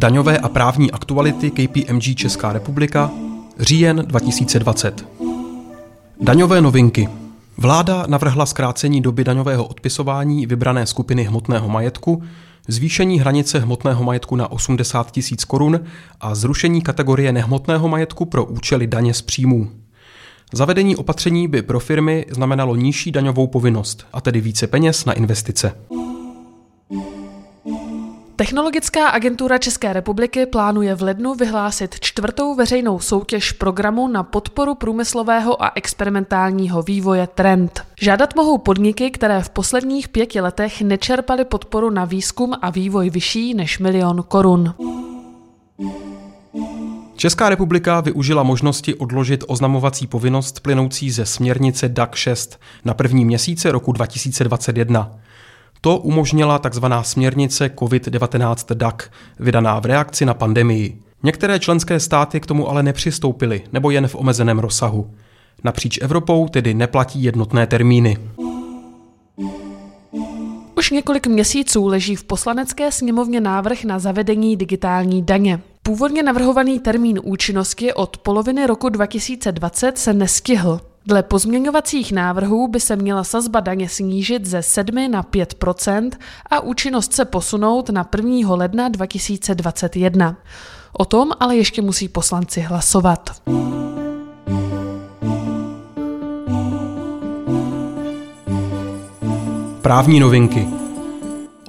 Daňové a právní aktuality KPMG Česká republika, říjen 2020. Daňové novinky. Vláda navrhla zkrácení doby daňového odpisování vybrané skupiny hmotného majetku, zvýšení hranice hmotného majetku na 80 tisíc korun a zrušení kategorie nehmotného majetku pro účely daně z příjmů. Zavedení opatření by pro firmy znamenalo nižší daňovou povinnost, a tedy více peněz na investice. Technologická agentura České republiky plánuje v lednu vyhlásit čtvrtou veřejnou soutěž programu na podporu průmyslového a experimentálního vývoje Trend. Žádat mohou podniky, které v posledních pěti letech nečerpaly podporu na výzkum a vývoj vyšší než milion korun. Česká republika využila možnosti odložit oznamovací povinnost plynoucí ze směrnice DAC 6 na první měsíce roku 2021. To umožnila tzv. směrnice COVID-19 DAC, vydaná v reakci na pandemii. Některé členské státy k tomu ale nepřistoupily, nebo jen v omezeném rozsahu. Napříč Evropou tedy neplatí jednotné termíny. Už několik měsíců leží v poslanecké sněmovně návrh na zavedení digitální daně. Původně navrhovaný termín účinnosti od poloviny roku 2020 se nestihl. Dle pozměňovacích návrhů by se měla sazba daně snížit ze 7 na 5% a účinnost se posunout na 1. ledna 2021. O tom ale ještě musí poslanci hlasovat. Právní novinky.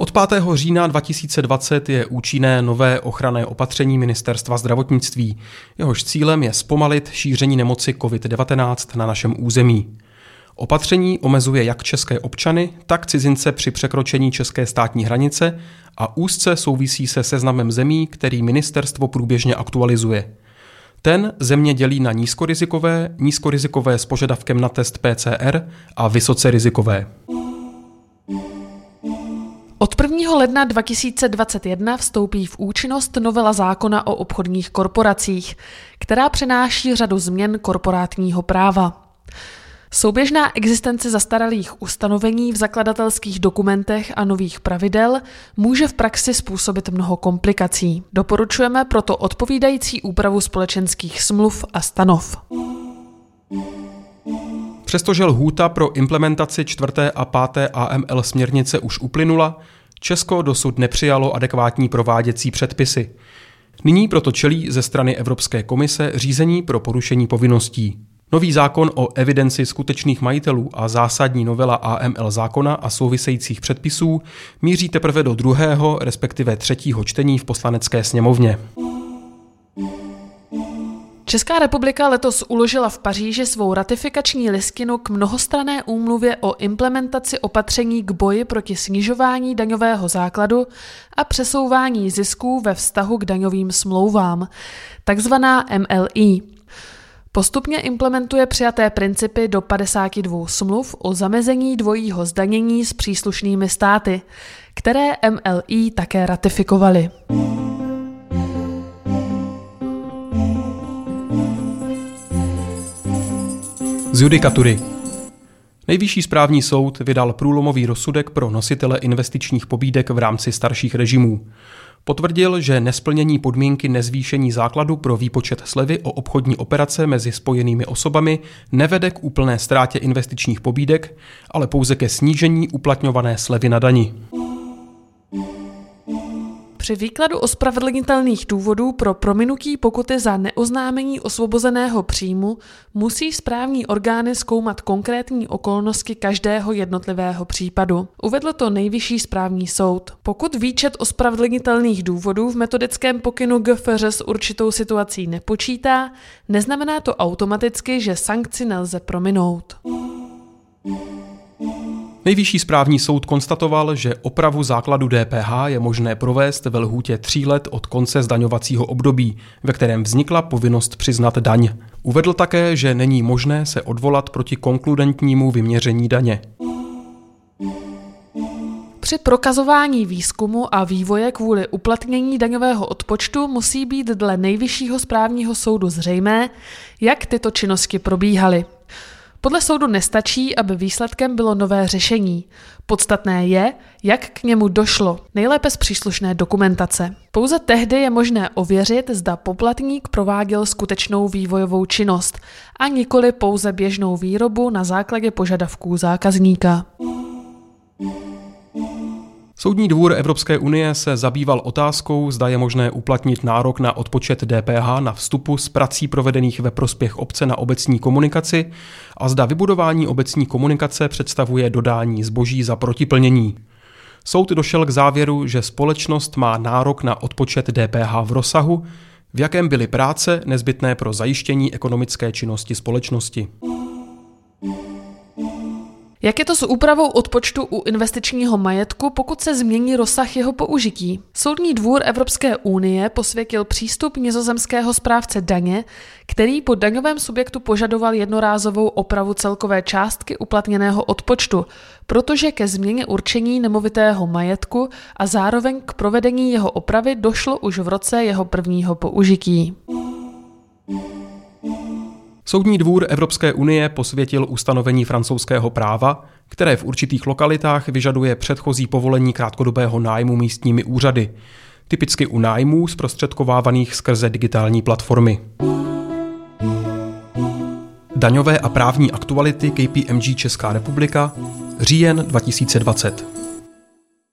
Od 5. října 2020 je účinné nové ochranné opatření Ministerstva zdravotnictví. Jehož cílem je zpomalit šíření nemoci COVID-19 na našem území. Opatření omezuje jak české občany, tak cizince při překročení české státní hranice a úzce souvisí se seznamem zemí, který ministerstvo průběžně aktualizuje. Ten země dělí na nízkorizikové, nízkorizikové s požadavkem na test PCR a vysoce rizikové. Od 1. ledna 2021 vstoupí v účinnost novela zákona o obchodních korporacích, která přenáší řadu změn korporátního práva. Souběžná existence zastaralých ustanovení v zakladatelských dokumentech a nových pravidel může v praxi způsobit mnoho komplikací. Doporučujeme proto odpovídající úpravu společenských smluv a stanov. Přestože lhůta pro implementaci čtvrté a páté AML směrnice už uplynula, Česko dosud nepřijalo adekvátní prováděcí předpisy. Nyní proto čelí ze strany Evropské komise řízení pro porušení povinností. Nový zákon o evidenci skutečných majitelů a zásadní novela AML zákona a souvisejících předpisů míří teprve do druhého, respektive třetího čtení v poslanecké sněmovně. Česká republika letos uložila v Paříži svou ratifikační listinu k mnohostrané úmluvě o implementaci opatření k boji proti snižování daňového základu a přesouvání zisků ve vztahu k daňovým smlouvám, takzvaná MLI. Postupně implementuje přijaté principy do 52 smluv o zamezení dvojího zdanění s příslušnými státy, které MLI také ratifikovaly. Judikatury. Nejvyšší správní soud vydal průlomový rozsudek pro nositele investičních pobídek v rámci starších režimů. Potvrdil, že nesplnění podmínky nezvýšení základu pro výpočet slevy o obchodní operace mezi spojenými osobami nevede k úplné ztrátě investičních pobídek, ale pouze ke snížení uplatňované slevy na dani. Při výkladu ospravedlnitelných důvodů pro prominutí pokuty za neoznámení osvobozeného příjmu musí správní orgány zkoumat konkrétní okolnosti každého jednotlivého případu. Uvedl to nejvyšší správní soud. Pokud výčet ospravedlnitelných důvodů v metodickém pokynu GFR s určitou situací nepočítá, neznamená to automaticky, že sankci nelze prominout. Nejvyšší správní soud konstatoval, že opravu základu DPH je možné provést ve lhůtě tří let od konce zdaňovacího období, ve kterém vznikla povinnost přiznat daň. Uvedl také, že není možné se odvolat proti konkludentnímu vyměření daně. Při prokazování výzkumu a vývoje kvůli uplatnění daňového odpočtu musí být dle nejvyššího správního soudu zřejmé, jak tyto činnosti probíhaly. Podle soudu nestačí, aby výsledkem bylo nové řešení. Podstatné je, jak k němu došlo, nejlépe z příslušné dokumentace. Pouze tehdy je možné ověřit, zda poplatník prováděl skutečnou vývojovou činnost a nikoli pouze běžnou výrobu na základě požadavků zákazníka. Soudní dvůr Evropské unie se zabýval otázkou, zda je možné uplatnit nárok na odpočet DPH na vstupu z prací provedených ve prospěch obce na obecní komunikaci a zda vybudování obecní komunikace představuje dodání zboží za protiplnění. Soud došel k závěru, že společnost má nárok na odpočet DPH v rozsahu, v jakém byly práce nezbytné pro zajištění ekonomické činnosti společnosti. Jak je to s úpravou odpočtu u investičního majetku, pokud se změní rozsah jeho použití? Soudní dvůr Evropské unie posvětil přístup nizozemského správce daně, který po daňovém subjektu požadoval jednorázovou opravu celkové částky uplatněného odpočtu, protože ke změně určení nemovitého majetku a zároveň k provedení jeho opravy došlo už v roce jeho prvního použití. Soudní dvůr Evropské unie posvětil ustanovení francouzského práva, které v určitých lokalitách vyžaduje předchozí povolení krátkodobého nájmu místními úřady, typicky u nájmů zprostředkovávaných skrze digitální platformy. Daňové a právní aktuality KPMG Česká republika, říjen 2020.